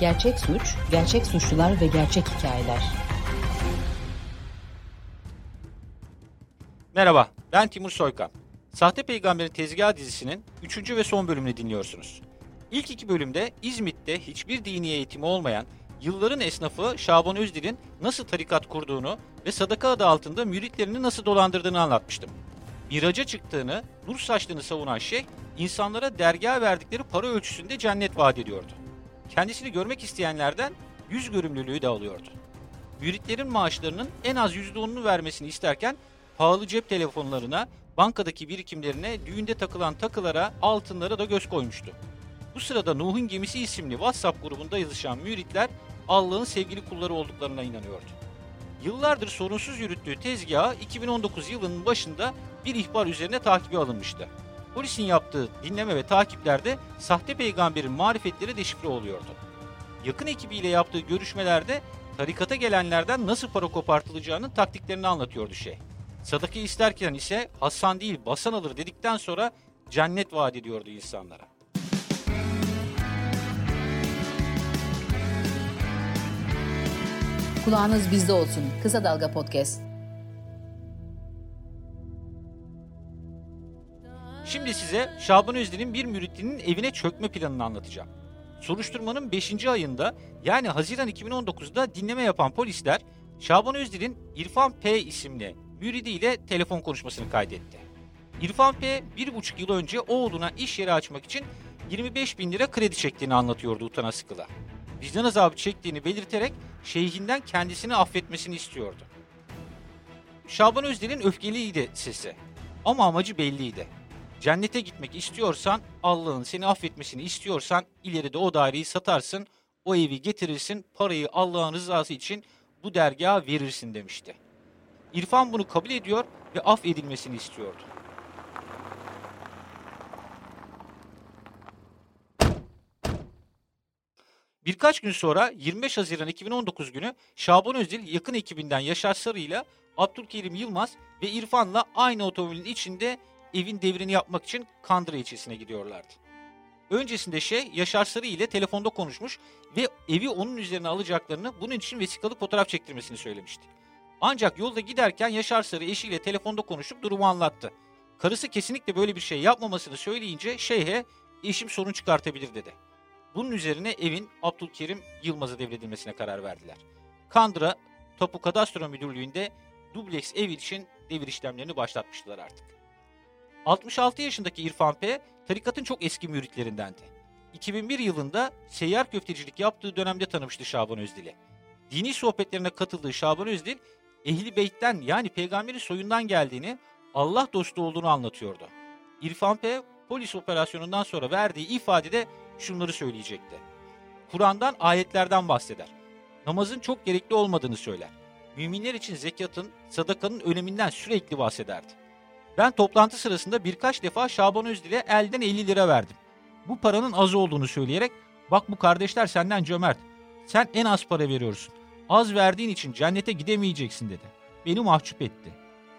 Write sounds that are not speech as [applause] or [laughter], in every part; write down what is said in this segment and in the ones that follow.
Gerçek suç, gerçek suçlular ve gerçek hikayeler. Merhaba, ben Timur Soykan. Sahte Peygamberin Tezgahı dizisinin 3. ve son bölümünü dinliyorsunuz. İlk iki bölümde İzmit'te hiçbir dini eğitimi olmayan yılların esnafı Şaban Özdil'in nasıl tarikat kurduğunu ve sadaka adı altında müritlerini nasıl dolandırdığını anlatmıştım. Miraca çıktığını, nur saçtığını savunan şeyh, insanlara dergaha verdikleri para ölçüsünde cennet vaat ediyordu. Kendisini görmek isteyenlerden yüz görümlülüğü de alıyordu. Müritlerin maaşlarının en az %10'unu vermesini isterken pahalı cep telefonlarına, bankadaki birikimlerine, düğünde takılan takılara, altınlara da göz koymuştu. Bu sırada Nuh'un Gemisi isimli WhatsApp grubunda yazışan müritler Allah'ın sevgili kulları olduklarına inanıyordu. Yıllardır sorunsuz yürüttüğü tezgahı 2019 yılının başında bir ihbar üzerine takibi alınmıştı. Polisin yaptığı dinleme ve takiplerde sahte peygamberin marifetleri deşifre oluyordu. Yakın ekibiyle yaptığı görüşmelerde tarikata gelenlerden nasıl para kopartılacağının taktiklerini anlatıyordu şey. Sadaka isterken ise Hasan değil basan alır dedikten sonra cennet vaat ediyordu insanlara. Kulağınız bizde olsun. Kısa Dalga Podcast. Şimdi size Şaban Özden'in bir müritinin evine çökme planını anlatacağım. Soruşturmanın 5. ayında yani Haziran 2019'da dinleme yapan polisler Şaban Özdil'in İrfan P isimli müridiyle telefon konuşmasını kaydetti. İrfan P bir buçuk yıl önce oğluna iş yeri açmak için 25 bin lira kredi çektiğini anlatıyordu utana sıkıla. Vicdan azabı çektiğini belirterek şeyhinden kendisini affetmesini istiyordu. Şaban Özdil'in öfkeliydi sesi ama amacı belliydi. Cennete gitmek istiyorsan, Allah'ın seni affetmesini istiyorsan ileride o daireyi satarsın, o evi getirirsin, parayı Allah'ın rızası için bu dergaha verirsin demişti. İrfan bunu kabul ediyor ve af edilmesini istiyordu. Birkaç gün sonra 25 Haziran 2019 günü Şaban Özdil yakın ekibinden Yaşar Sarı ile Abdülkerim Yılmaz ve İrfan'la aynı otomobilin içinde evin devrini yapmak için Kandıra ilçesine gidiyorlardı. Öncesinde şey Yaşar Sarı ile telefonda konuşmuş ve evi onun üzerine alacaklarını bunun için vesikalı fotoğraf çektirmesini söylemişti. Ancak yolda giderken Yaşar Sarı eşiyle telefonda konuşup durumu anlattı. Karısı kesinlikle böyle bir şey yapmamasını söyleyince şeyhe eşim sorun çıkartabilir dedi. Bunun üzerine evin Abdülkerim Yılmaz'a devredilmesine karar verdiler. Kandıra Tapu Kadastro Müdürlüğü'nde dubleks ev için devir işlemlerini başlatmıştılar artık. 66 yaşındaki İrfan P. tarikatın çok eski müritlerindendi. 2001 yılında seyyar köftecilik yaptığı dönemde tanımıştı Şaban Özdil'i. Dini sohbetlerine katıldığı Şaban Özdil, Ehli Beyt'ten yani peygamberin soyundan geldiğini, Allah dostu olduğunu anlatıyordu. İrfan P. polis operasyonundan sonra verdiği ifadede şunları söyleyecekti. Kur'an'dan ayetlerden bahseder. Namazın çok gerekli olmadığını söyler. Müminler için zekatın, sadakanın öneminden sürekli bahsederdi. Ben toplantı sırasında birkaç defa Şaban Özdil'e elden 50 lira verdim. Bu paranın az olduğunu söyleyerek bak bu kardeşler senden cömert. Sen en az para veriyorsun. Az verdiğin için cennete gidemeyeceksin dedi. Beni mahcup etti.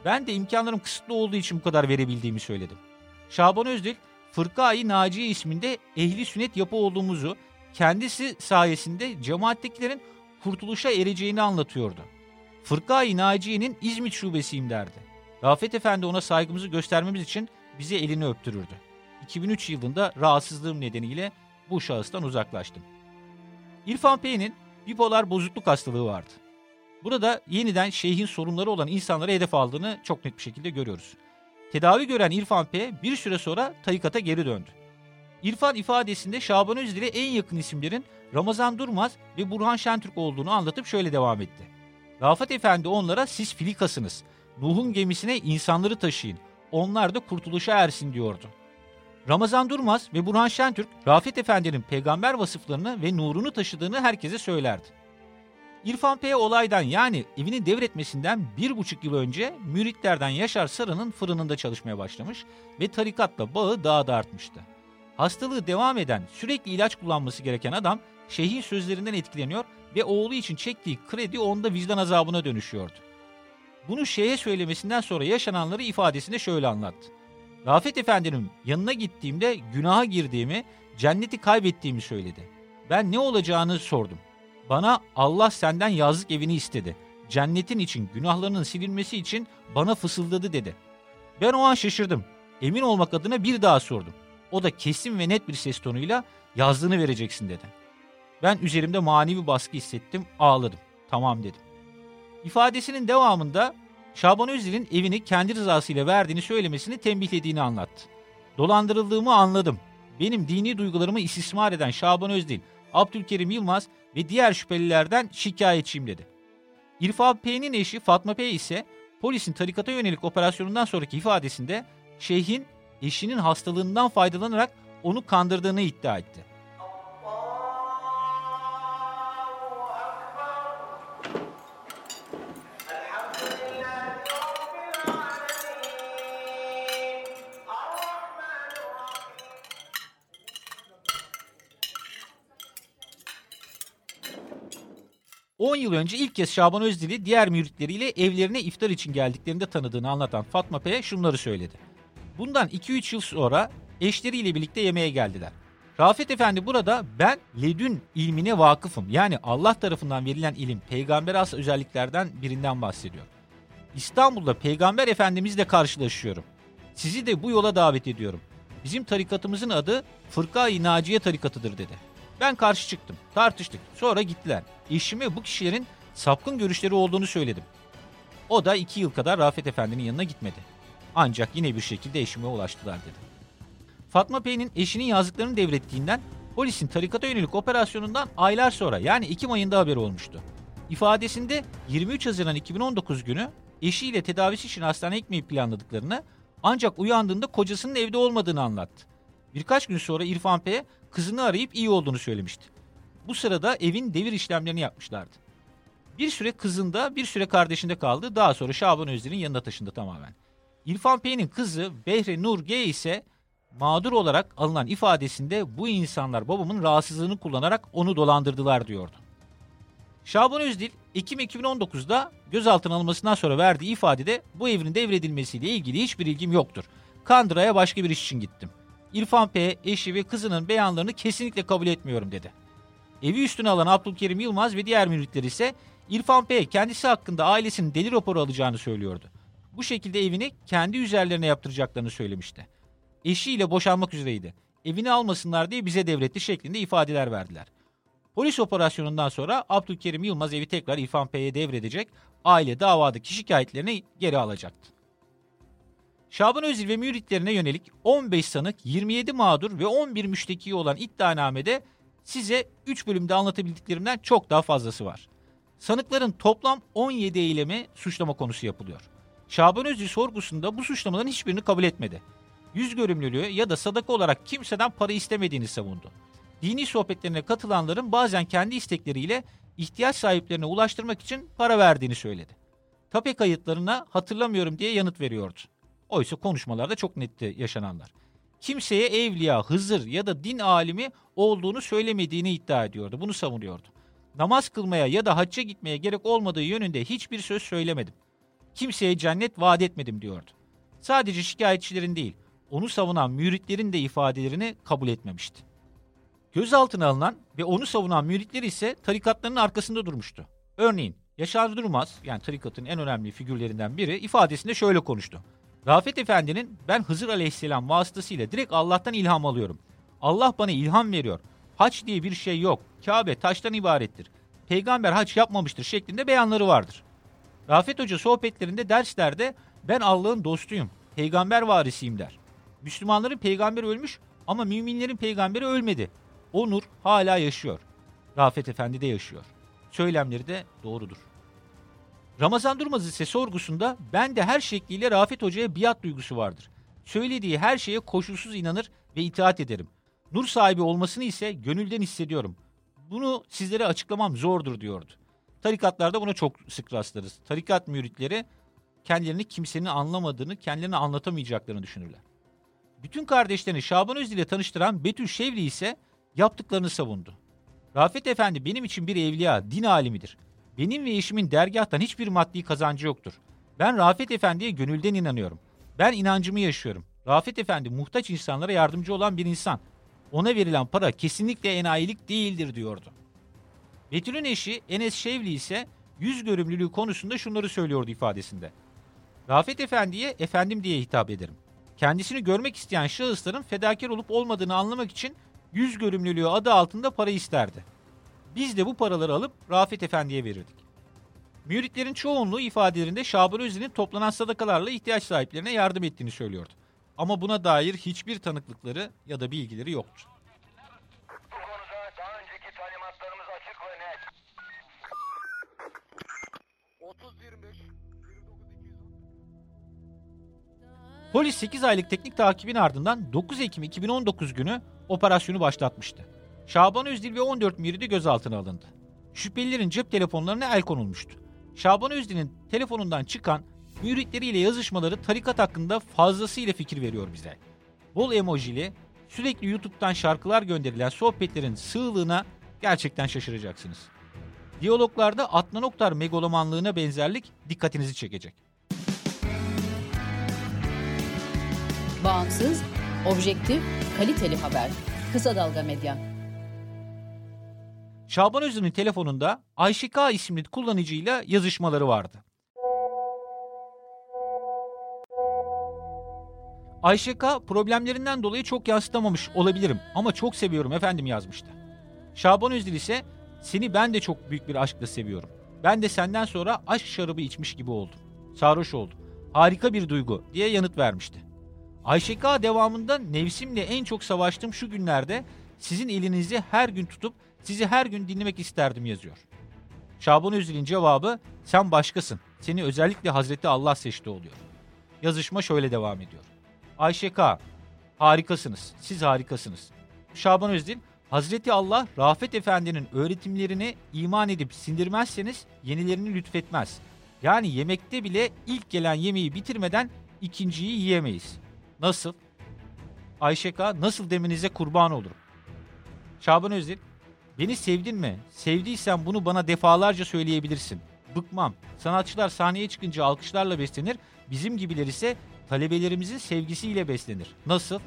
Ben de imkanlarım kısıtlı olduğu için bu kadar verebildiğimi söyledim. Şaban Özdil, Fırka-i Naciye isminde ehli sünnet yapı olduğumuzu, kendisi sayesinde cemaattekilerin kurtuluşa ereceğini anlatıyordu. Fırka-i Naciye'nin İzmit şubesiyim derdi. Rafet Efendi ona saygımızı göstermemiz için bize elini öptürürdü. 2003 yılında rahatsızlığım nedeniyle bu şahıstan uzaklaştım. İrfan Pey'nin bipolar bozukluk hastalığı vardı. Burada yeniden şeyhin sorunları olan insanlara hedef aldığını çok net bir şekilde görüyoruz. Tedavi gören İrfan P bir süre sonra tarikata geri döndü. İrfan ifadesinde Şaban Özdil'e en yakın isimlerin Ramazan Durmaz ve Burhan Şentürk olduğunu anlatıp şöyle devam etti. Rafet Efendi onlara siz filikasınız. Nuh'un gemisine insanları taşıyın. Onlar da kurtuluşa ersin diyordu. Ramazan Durmaz ve Burhan Şentürk, Rafet Efendi'nin peygamber vasıflarını ve nurunu taşıdığını herkese söylerdi. İrfan P. olaydan yani evini devretmesinden bir buçuk yıl önce müritlerden Yaşar Sarı'nın fırınında çalışmaya başlamış ve tarikatla bağı daha da artmıştı. Hastalığı devam eden, sürekli ilaç kullanması gereken adam şeyhin sözlerinden etkileniyor ve oğlu için çektiği kredi onda vicdan azabına dönüşüyordu. Bunu şeye söylemesinden sonra yaşananları ifadesinde şöyle anlattı. Rafet Efendi'nin yanına gittiğimde günaha girdiğimi, cenneti kaybettiğimi söyledi. Ben ne olacağını sordum. Bana Allah senden yazlık evini istedi. Cennetin için, günahlarının silinmesi için bana fısıldadı dedi. Ben o an şaşırdım. Emin olmak adına bir daha sordum. O da kesin ve net bir ses tonuyla yazdığını vereceksin dedi. Ben üzerimde manevi baskı hissettim, ağladım. Tamam dedim. İfadesinin devamında Şaban Özdil'in evini kendi rızasıyla verdiğini söylemesini tembihlediğini anlattı. Dolandırıldığımı anladım. Benim dini duygularımı istismar eden Şaban Özdil, Abdülkerim Yılmaz ve diğer şüphelilerden şikayetçiyim dedi. İrfan P'nin eşi Fatma P ise polisin tarikata yönelik operasyonundan sonraki ifadesinde şeyhin eşinin hastalığından faydalanarak onu kandırdığını iddia etti. Yıl önce ilk kez Şaban Özdil'i diğer müritleriyle evlerine iftar için geldiklerinde tanıdığını anlatan Fatma P. şunları söyledi. Bundan 2-3 yıl sonra eşleriyle birlikte yemeğe geldiler. Rafet Efendi burada ben ledün ilmine vakıfım. Yani Allah tarafından verilen ilim peygamber has özelliklerden birinden bahsediyor. İstanbul'da peygamber efendimizle karşılaşıyorum. Sizi de bu yola davet ediyorum. Bizim tarikatımızın adı Fırka-i Naciye tarikatıdır dedi. Ben karşı çıktım. Tartıştık. Sonra gittiler. Eşime bu kişilerin sapkın görüşleri olduğunu söyledim. O da iki yıl kadar Rafet Efendi'nin yanına gitmedi. Ancak yine bir şekilde eşime ulaştılar dedi. Fatma Pey'nin eşinin yazdıklarını devrettiğinden polisin tarikata yönelik operasyonundan aylar sonra yani Ekim ayında haberi olmuştu. İfadesinde 23 Haziran 2019 günü eşiyle tedavisi için hastaneye gitmeyi planladıklarını ancak uyandığında kocasının evde olmadığını anlattı. Birkaç gün sonra İrfan P. kızını arayıp iyi olduğunu söylemişti. Bu sırada evin devir işlemlerini yapmışlardı. Bir süre kızında bir süre kardeşinde kaldı daha sonra Şaban Özdir'in yanına taşındı tamamen. İrfan P'nin kızı Behre Nur G ise mağdur olarak alınan ifadesinde bu insanlar babamın rahatsızlığını kullanarak onu dolandırdılar diyordu. Şaban Özdil, Ekim 2019'da gözaltına alınmasından sonra verdiği ifadede bu evin devredilmesiyle ilgili hiçbir ilgim yoktur. Kandıra'ya başka bir iş için gittim. İrfan P, eşi ve kızının beyanlarını kesinlikle kabul etmiyorum dedi. Evi üstüne alan Abdülkerim Yılmaz ve diğer müritler ise İrfan P kendisi hakkında ailesinin deli raporu alacağını söylüyordu. Bu şekilde evini kendi üzerlerine yaptıracaklarını söylemişti. Eşiyle boşanmak üzereydi. Evini almasınlar diye bize devretti şeklinde ifadeler verdiler. Polis operasyonundan sonra Abdülkerim Yılmaz evi tekrar İrfan P'ye devredecek, aile davadaki şikayetlerini geri alacaktı. Şaban Özil ve müritlerine yönelik 15 sanık, 27 mağdur ve 11 müşteki olan iddianamede size 3 bölümde anlatabildiklerimden çok daha fazlası var. Sanıkların toplam 17 eylemi suçlama konusu yapılıyor. Şaban Özil sorgusunda bu suçlamaların hiçbirini kabul etmedi. Yüz görümlülüğü ya da sadaka olarak kimseden para istemediğini savundu. Dini sohbetlerine katılanların bazen kendi istekleriyle ihtiyaç sahiplerine ulaştırmak için para verdiğini söyledi. Tape kayıtlarına hatırlamıyorum diye yanıt veriyordu. Oysa konuşmalarda çok netti yaşananlar. Kimseye evliya, hızır ya da din alimi olduğunu söylemediğini iddia ediyordu. Bunu savunuyordu. Namaz kılmaya ya da hacca gitmeye gerek olmadığı yönünde hiçbir söz söylemedim. Kimseye cennet vaat etmedim diyordu. Sadece şikayetçilerin değil, onu savunan müritlerin de ifadelerini kabul etmemişti. Gözaltına alınan ve onu savunan müritler ise tarikatların arkasında durmuştu. Örneğin Yaşar Durmaz yani tarikatın en önemli figürlerinden biri ifadesinde şöyle konuştu. Rafet Efendi'nin ben Hızır Aleyhisselam vasıtasıyla direkt Allah'tan ilham alıyorum. Allah bana ilham veriyor. Haç diye bir şey yok. Kabe taştan ibarettir. Peygamber haç yapmamıştır şeklinde beyanları vardır. Rafet Hoca sohbetlerinde derslerde ben Allah'ın dostuyum, peygamber varisiyim der. Müslümanların peygamberi ölmüş ama müminlerin peygamberi ölmedi. O nur hala yaşıyor. Rafet Efendi de yaşıyor. Söylemleri de doğrudur. Ramazan Durmaz ise sorgusunda ben de her şekliyle Rafet Hoca'ya biat duygusu vardır. Söylediği her şeye koşulsuz inanır ve itaat ederim. Nur sahibi olmasını ise gönülden hissediyorum. Bunu sizlere açıklamam zordur diyordu. Tarikatlarda buna çok sık rastlarız. Tarikat müritleri kendilerini kimsenin anlamadığını, kendilerini anlatamayacaklarını düşünürler. Bütün kardeşlerini Şaban Özdi ile tanıştıran Betül Şevli ise yaptıklarını savundu. Rafet Efendi benim için bir evliya, din alimidir. Benim ve eşimin dergahtan hiçbir maddi kazancı yoktur. Ben Rafet Efendi'ye gönülden inanıyorum. Ben inancımı yaşıyorum. Rafet Efendi muhtaç insanlara yardımcı olan bir insan. Ona verilen para kesinlikle enayilik değildir diyordu. Betül'ün eşi Enes Şevli ise yüz görümlülüğü konusunda şunları söylüyordu ifadesinde. Rafet Efendi'ye efendim diye hitap ederim. Kendisini görmek isteyen şahısların fedakar olup olmadığını anlamak için yüz görümlülüğü adı altında para isterdi. Biz de bu paraları alıp Rafet Efendi'ye verirdik. Müritlerin çoğunluğu ifadelerinde Şaban Özil'in toplanan sadakalarla ihtiyaç sahiplerine yardım ettiğini söylüyordu. Ama buna dair hiçbir tanıklıkları ya da bilgileri yoktu. Bu konuda daha önceki talimatlarımız açık ve net. 30-25 Polis 8 aylık teknik takibin ardından 9 Ekim 2019 günü operasyonu başlatmıştı. Şaban Özdil ve 14 müridi gözaltına alındı. Şüphelilerin cep telefonlarına el konulmuştu. Şaban Özdil'in telefonundan çıkan müritleriyle yazışmaları tarikat hakkında fazlasıyla fikir veriyor bize. Bol emojili, sürekli YouTube'dan şarkılar gönderilen sohbetlerin sığlığına gerçekten şaşıracaksınız. Diyaloglarda Adnan Oktar megalomanlığına benzerlik dikkatinizi çekecek. Bağımsız, objektif, kaliteli haber. Kısa Dalga Medya. Şaban Özün'ün telefonunda Ayşe K isimli kullanıcıyla yazışmaları vardı. Ayşe K problemlerinden dolayı çok yansıtamamış olabilirim ama çok seviyorum efendim yazmıştı. Şaban Özdil ise seni ben de çok büyük bir aşkla seviyorum. Ben de senden sonra aşk şarabı içmiş gibi oldum. Sarhoş oldum. Harika bir duygu diye yanıt vermişti. Ayşe K devamında nefsimle en çok savaştığım şu günlerde sizin elinizi her gün tutup sizi her gün dinlemek isterdim yazıyor. Şaban Özil'in cevabı sen başkasın. Seni özellikle Hazreti Allah seçti oluyor. Yazışma şöyle devam ediyor. Ayşe K. Harikasınız. Siz harikasınız. Şaban Özdil Hazreti Allah Rafet Efendi'nin öğretimlerini iman edip sindirmezseniz yenilerini lütfetmez. Yani yemekte bile ilk gelen yemeği bitirmeden ikinciyi yiyemeyiz. Nasıl? Ayşe K. Nasıl demenize kurban olurum. Şaban Özdil Beni sevdin mi? Sevdiysen bunu bana defalarca söyleyebilirsin. Bıkmam. Sanatçılar sahneye çıkınca alkışlarla beslenir. Bizim gibiler ise talebelerimizin sevgisiyle beslenir. Nasıl?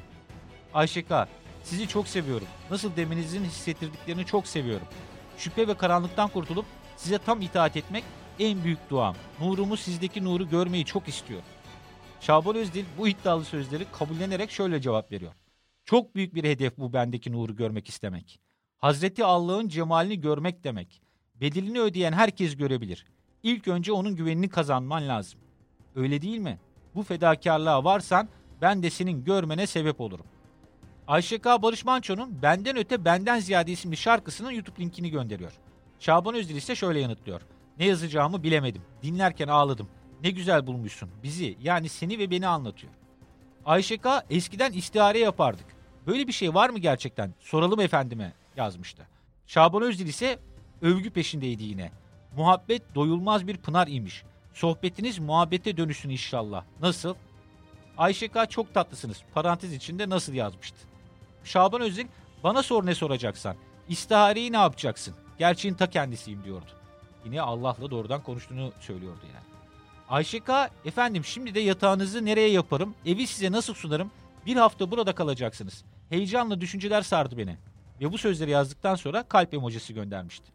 Ayşe K. Sizi çok seviyorum. Nasıl demenizin hissettirdiklerini çok seviyorum. Şüphe ve karanlıktan kurtulup size tam itaat etmek en büyük duam. Nurumu sizdeki nuru görmeyi çok istiyorum. Şaban Özdil bu iddialı sözleri kabullenerek şöyle cevap veriyor. Çok büyük bir hedef bu bendeki nuru görmek istemek. Hazreti Allah'ın cemalini görmek demek. Bedelini ödeyen herkes görebilir. İlk önce onun güvenini kazanman lazım. Öyle değil mi? Bu fedakarlığa varsan ben de senin görmene sebep olurum. Ayşe K. Barış Manço'nun Benden Öte Benden Ziyade isimli şarkısının YouTube linkini gönderiyor. Şaban Özdil ise şöyle yanıtlıyor. Ne yazacağımı bilemedim. Dinlerken ağladım. Ne güzel bulmuşsun. Bizi yani seni ve beni anlatıyor. Ayşe K. eskiden istihare yapardık. Böyle bir şey var mı gerçekten? Soralım efendime yazmıştı. Şaban Özdil ise övgü peşindeydi yine. Muhabbet doyulmaz bir pınar imiş. Sohbetiniz muhabbete dönüşsün inşallah. Nasıl? Ayşe K. çok tatlısınız. Parantez içinde nasıl yazmıştı. Şaban Özdil bana sor ne soracaksan. İstihareyi ne yapacaksın? Gerçeğin ta kendisiyim diyordu. Yine Allah'la doğrudan konuştuğunu söylüyordu yani. Ayşe K. efendim şimdi de yatağınızı nereye yaparım? Evi size nasıl sunarım? Bir hafta burada kalacaksınız. Heyecanla düşünceler sardı beni. Ve bu sözleri yazdıktan sonra kalp emojisi göndermişti.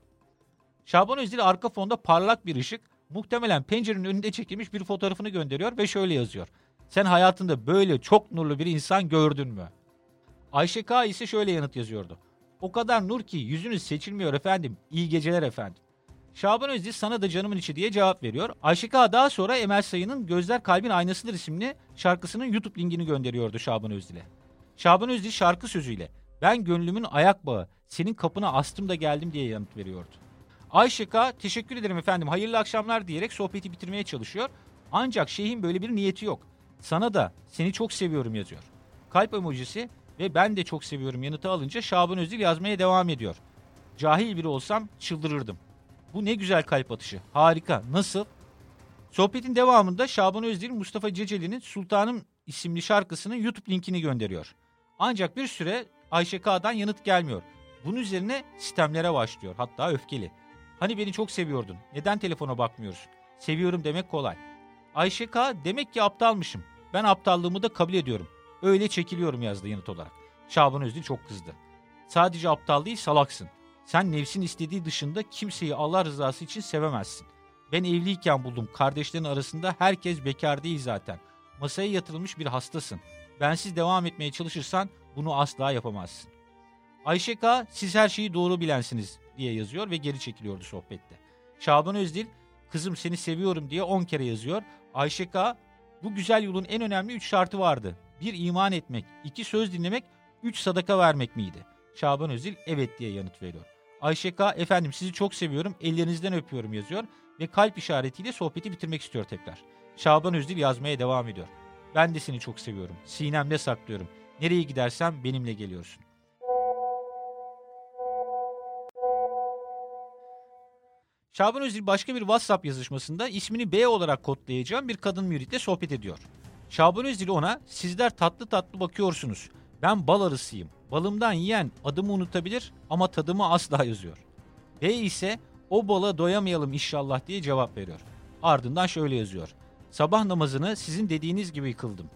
Şaban Özdil arka fonda parlak bir ışık, muhtemelen pencerenin önünde çekilmiş bir fotoğrafını gönderiyor ve şöyle yazıyor. Sen hayatında böyle çok nurlu bir insan gördün mü? Ayşe K ise şöyle yanıt yazıyordu. O kadar nur ki yüzünüz seçilmiyor efendim. İyi geceler efendim. Şaban Özdil sana da canımın içi diye cevap veriyor. Ayşe K daha sonra Emel Sayın'ın Gözler Kalbin Aynasıdır isimli şarkısının YouTube linkini gönderiyordu Şaban Özdil'e. Şaban Özdil şarkı sözüyle ben gönlümün ayak bağı senin kapına astım da geldim diye yanıt veriyordu. Ayşe K teşekkür ederim efendim hayırlı akşamlar diyerek sohbeti bitirmeye çalışıyor. Ancak şeyhin böyle bir niyeti yok. Sana da seni çok seviyorum yazıyor. Kalp emojisi ve ben de çok seviyorum yanıtı alınca Şaban Özdil yazmaya devam ediyor. Cahil biri olsam çıldırırdım. Bu ne güzel kalp atışı. Harika. Nasıl? Sohbetin devamında Şaban Özdil Mustafa Ceceli'nin Sultanım isimli şarkısının YouTube linkini gönderiyor. Ancak bir süre Ayşe K'dan yanıt gelmiyor. Bunun üzerine sistemlere başlıyor. Hatta öfkeli. Hani beni çok seviyordun. Neden telefona bakmıyorsun? Seviyorum demek kolay. Ayşe K demek ki aptalmışım. Ben aptallığımı da kabul ediyorum. Öyle çekiliyorum yazdı yanıt olarak. Şaban Özdil çok kızdı. Sadece aptal değil salaksın. Sen nefsin istediği dışında kimseyi Allah rızası için sevemezsin. Ben evliyken buldum. Kardeşlerin arasında herkes bekar değil zaten. Masaya yatırılmış bir hastasın. Bensiz devam etmeye çalışırsan bunu asla yapamazsın. Ayşe K. siz her şeyi doğru bilensiniz diye yazıyor ve geri çekiliyordu sohbette. Şaban Özdil kızım seni seviyorum diye 10 kere yazıyor. Ayşe K. bu güzel yolun en önemli 3 şartı vardı. Bir iman etmek, iki söz dinlemek, üç sadaka vermek miydi? Şaban Özdil evet diye yanıt veriyor. Ayşe K. efendim sizi çok seviyorum, ellerinizden öpüyorum yazıyor ve kalp işaretiyle sohbeti bitirmek istiyor tekrar. Şaban Özdil yazmaya devam ediyor. Ben de seni çok seviyorum. Sinemde saklıyorum. Nereye gidersem benimle geliyorsun. Şaban Özil başka bir WhatsApp yazışmasında ismini B olarak kodlayacağım bir kadın müritle sohbet ediyor. Şaban Özil ona sizler tatlı tatlı bakıyorsunuz. Ben bal arısıyım. Balımdan yiyen adımı unutabilir ama tadımı asla yazıyor. B ise o bala doyamayalım inşallah diye cevap veriyor. Ardından şöyle yazıyor. Sabah namazını sizin dediğiniz gibi kıldım.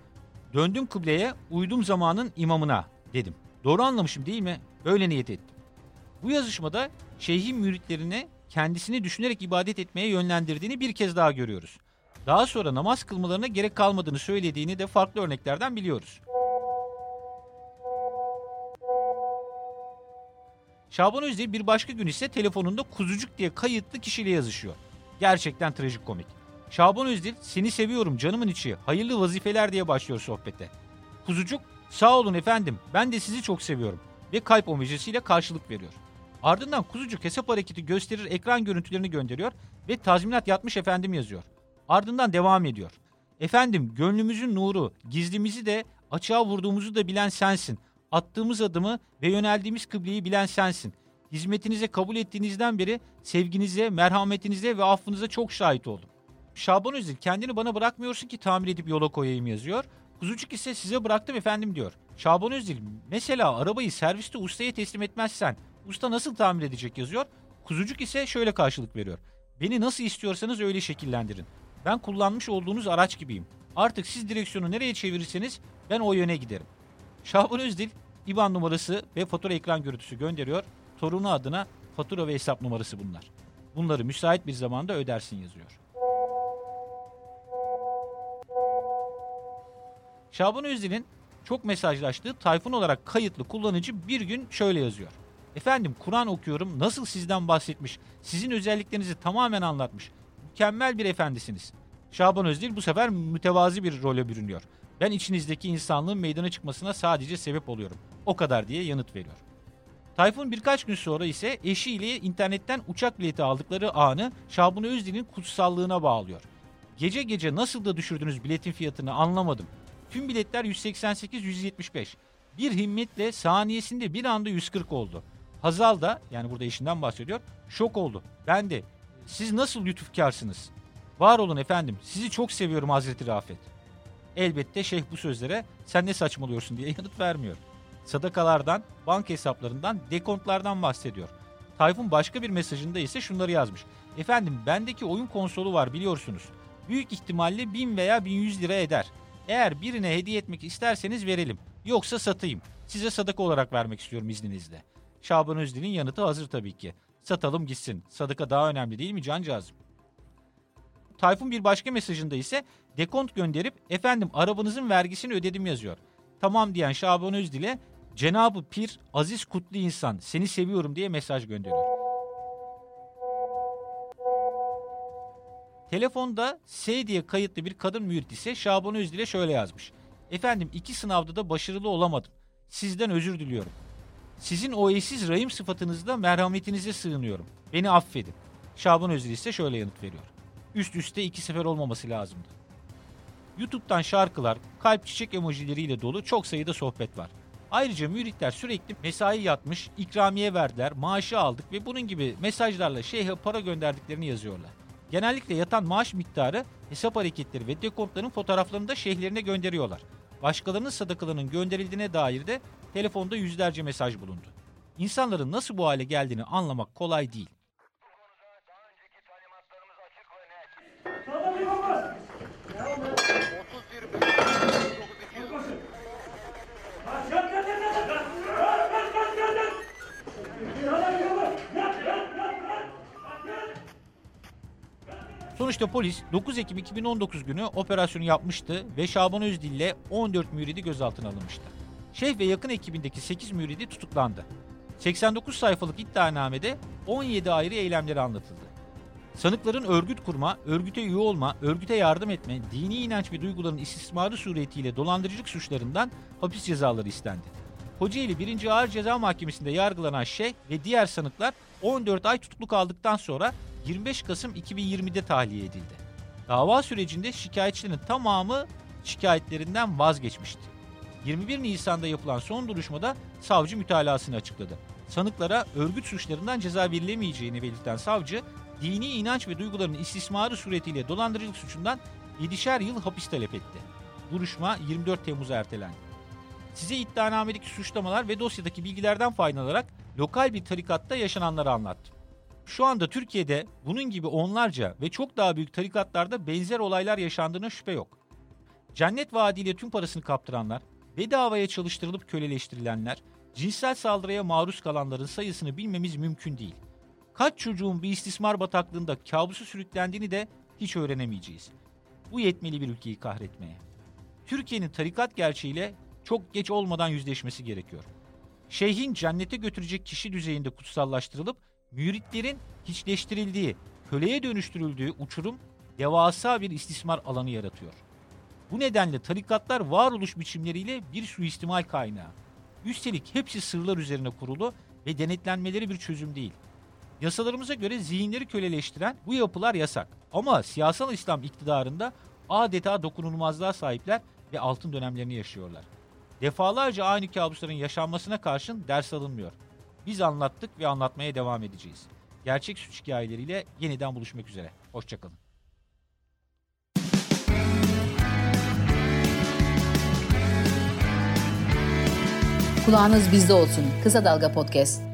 Döndüm kıbleye, uydum zamanın imamına dedim. Doğru anlamışım değil mi? Böyle niyet ettim. Bu yazışmada şeyhin müritlerine kendisini düşünerek ibadet etmeye yönlendirdiğini bir kez daha görüyoruz. Daha sonra namaz kılmalarına gerek kalmadığını söylediğini de farklı örneklerden biliyoruz. Şaban Özdil bir başka gün ise telefonunda kuzucuk diye kayıtlı kişiyle yazışıyor. Gerçekten trajikomik. Şaban Özdil seni seviyorum canımın içi hayırlı vazifeler diye başlıyor sohbete. Kuzucuk sağ olun efendim ben de sizi çok seviyorum ve kalp omejisiyle karşılık veriyor. Ardından kuzucuk hesap hareketi gösterir ekran görüntülerini gönderiyor ve tazminat yatmış efendim yazıyor. Ardından devam ediyor. Efendim gönlümüzün nuru, gizlimizi de açığa vurduğumuzu da bilen sensin. Attığımız adımı ve yöneldiğimiz kıbleyi bilen sensin. Hizmetinize kabul ettiğinizden beri sevginize, merhametinize ve affınıza çok şahit oldum. Şaban Özil kendini bana bırakmıyorsun ki tamir edip yola koyayım yazıyor. Kuzucuk ise size bıraktım efendim diyor. Şaban Özil mesela arabayı serviste ustaya teslim etmezsen usta nasıl tamir edecek yazıyor. Kuzucuk ise şöyle karşılık veriyor. Beni nasıl istiyorsanız öyle şekillendirin. Ben kullanmış olduğunuz araç gibiyim. Artık siz direksiyonu nereye çevirirseniz ben o yöne giderim. Şaban Özdil IBAN numarası ve fatura ekran görüntüsü gönderiyor. Torunu adına fatura ve hesap numarası bunlar. Bunları müsait bir zamanda ödersin yazıyor. Şaban Özdil'in çok mesajlaştığı Tayfun olarak kayıtlı kullanıcı bir gün şöyle yazıyor. Efendim Kur'an okuyorum nasıl sizden bahsetmiş, sizin özelliklerinizi tamamen anlatmış. Mükemmel bir efendisiniz. Şaban Özdil bu sefer mütevazi bir role bürünüyor. Ben içinizdeki insanlığın meydana çıkmasına sadece sebep oluyorum. O kadar diye yanıt veriyor. Tayfun birkaç gün sonra ise eşiyle internetten uçak bileti aldıkları anı Şaban Özdil'in kutsallığına bağlıyor. Gece gece nasıl da düşürdünüz biletin fiyatını anlamadım. Tüm biletler 188-175. Bir himmetle saniyesinde bir anda 140 oldu. Hazal da yani burada eşinden bahsediyor şok oldu. Ben de siz nasıl lütufkarsınız? Var olun efendim sizi çok seviyorum Hazreti Rafet. Elbette şeyh bu sözlere sen ne saçmalıyorsun diye [laughs] yanıt vermiyor. Sadakalardan, banka hesaplarından, dekontlardan bahsediyor. Tayfun başka bir mesajında ise şunları yazmış. Efendim bendeki oyun konsolu var biliyorsunuz. Büyük ihtimalle 1000 veya 1100 lira eder. Eğer birine hediye etmek isterseniz verelim. Yoksa satayım. Size sadaka olarak vermek istiyorum izninizle. Şaban Özdil'in yanıtı hazır tabii ki. Satalım gitsin. Sadaka daha önemli değil mi cancağızım? Tayfun bir başka mesajında ise dekont gönderip efendim arabanızın vergisini ödedim yazıyor. Tamam diyen Şaban Özdil'e Cenabı Pir aziz kutlu insan seni seviyorum diye mesaj gönderiyor. Telefonda S diye kayıtlı bir kadın mürit ise Şaban Özdil'e şöyle yazmış. Efendim iki sınavda da başarılı olamadım. Sizden özür diliyorum. Sizin o eşsiz rahim sıfatınızda merhametinize sığınıyorum. Beni affedin. Şaban Özdil ise şöyle yanıt veriyor. Üst üste iki sefer olmaması lazımdı. YouTube'dan şarkılar, kalp çiçek emojileriyle dolu çok sayıda sohbet var. Ayrıca müritler sürekli mesai yatmış, ikramiye verdiler, maaşı aldık ve bunun gibi mesajlarla şeyhe para gönderdiklerini yazıyorlar. Genellikle yatan maaş miktarı, hesap hareketleri ve dekontların fotoğraflarını da şeyhlerine gönderiyorlar. Başkalarının sadakalarının gönderildiğine dair de telefonda yüzlerce mesaj bulundu. İnsanların nasıl bu hale geldiğini anlamak kolay değil. Sonuçta polis 9 Ekim 2019 günü operasyonu yapmıştı ve Şaban Özdil ile 14 müridi gözaltına alınmıştı. Şeyh ve yakın ekibindeki 8 müridi tutuklandı. 89 sayfalık iddianamede 17 ayrı eylemleri anlatıldı. Sanıkların örgüt kurma, örgüte üye olma, örgüte yardım etme, dini inanç ve duyguların istismarı suretiyle dolandırıcılık suçlarından hapis cezaları istendi. Kocaeli 1. Ağır Ceza Mahkemesi'nde yargılanan Şeyh ve diğer sanıklar 14 ay tutuklu kaldıktan sonra 25 Kasım 2020'de tahliye edildi. Dava sürecinde şikayetçilerin tamamı şikayetlerinden vazgeçmişti. 21 Nisan'da yapılan son duruşmada savcı mütalasını açıkladı. Sanıklara örgüt suçlarından ceza verilemeyeceğini belirten savcı, dini inanç ve duyguların istismarı suretiyle dolandırıcılık suçundan 7'şer yıl hapis talep etti. Duruşma 24 Temmuz'a ertelendi. Size iddianamedeki suçlamalar ve dosyadaki bilgilerden faydalanarak lokal bir tarikatta yaşananları anlattım. Şu anda Türkiye'de bunun gibi onlarca ve çok daha büyük tarikatlarda benzer olaylar yaşandığına şüphe yok. Cennet vaadiyle tüm parasını kaptıranlar, bedavaya çalıştırılıp köleleştirilenler, cinsel saldırıya maruz kalanların sayısını bilmemiz mümkün değil. Kaç çocuğun bir istismar bataklığında kabusu sürüklendiğini de hiç öğrenemeyeceğiz. Bu yetmeli bir ülkeyi kahretmeye. Türkiye'nin tarikat gerçeğiyle çok geç olmadan yüzleşmesi gerekiyor. Şeyhin cennete götürecek kişi düzeyinde kutsallaştırılıp müritlerin hiçleştirildiği, köleye dönüştürüldüğü uçurum devasa bir istismar alanı yaratıyor. Bu nedenle tarikatlar varoluş biçimleriyle bir suistimal kaynağı. Üstelik hepsi sırlar üzerine kurulu ve denetlenmeleri bir çözüm değil. Yasalarımıza göre zihinleri köleleştiren bu yapılar yasak. Ama siyasal İslam iktidarında adeta dokunulmazlığa sahipler ve altın dönemlerini yaşıyorlar. Defalarca aynı kabusların yaşanmasına karşın ders alınmıyor. Biz anlattık ve anlatmaya devam edeceğiz. Gerçek suç hikayeleriyle yeniden buluşmak üzere. Hoşçakalın. Kulağınız bizde olsun. Kısa Dalga Podcast.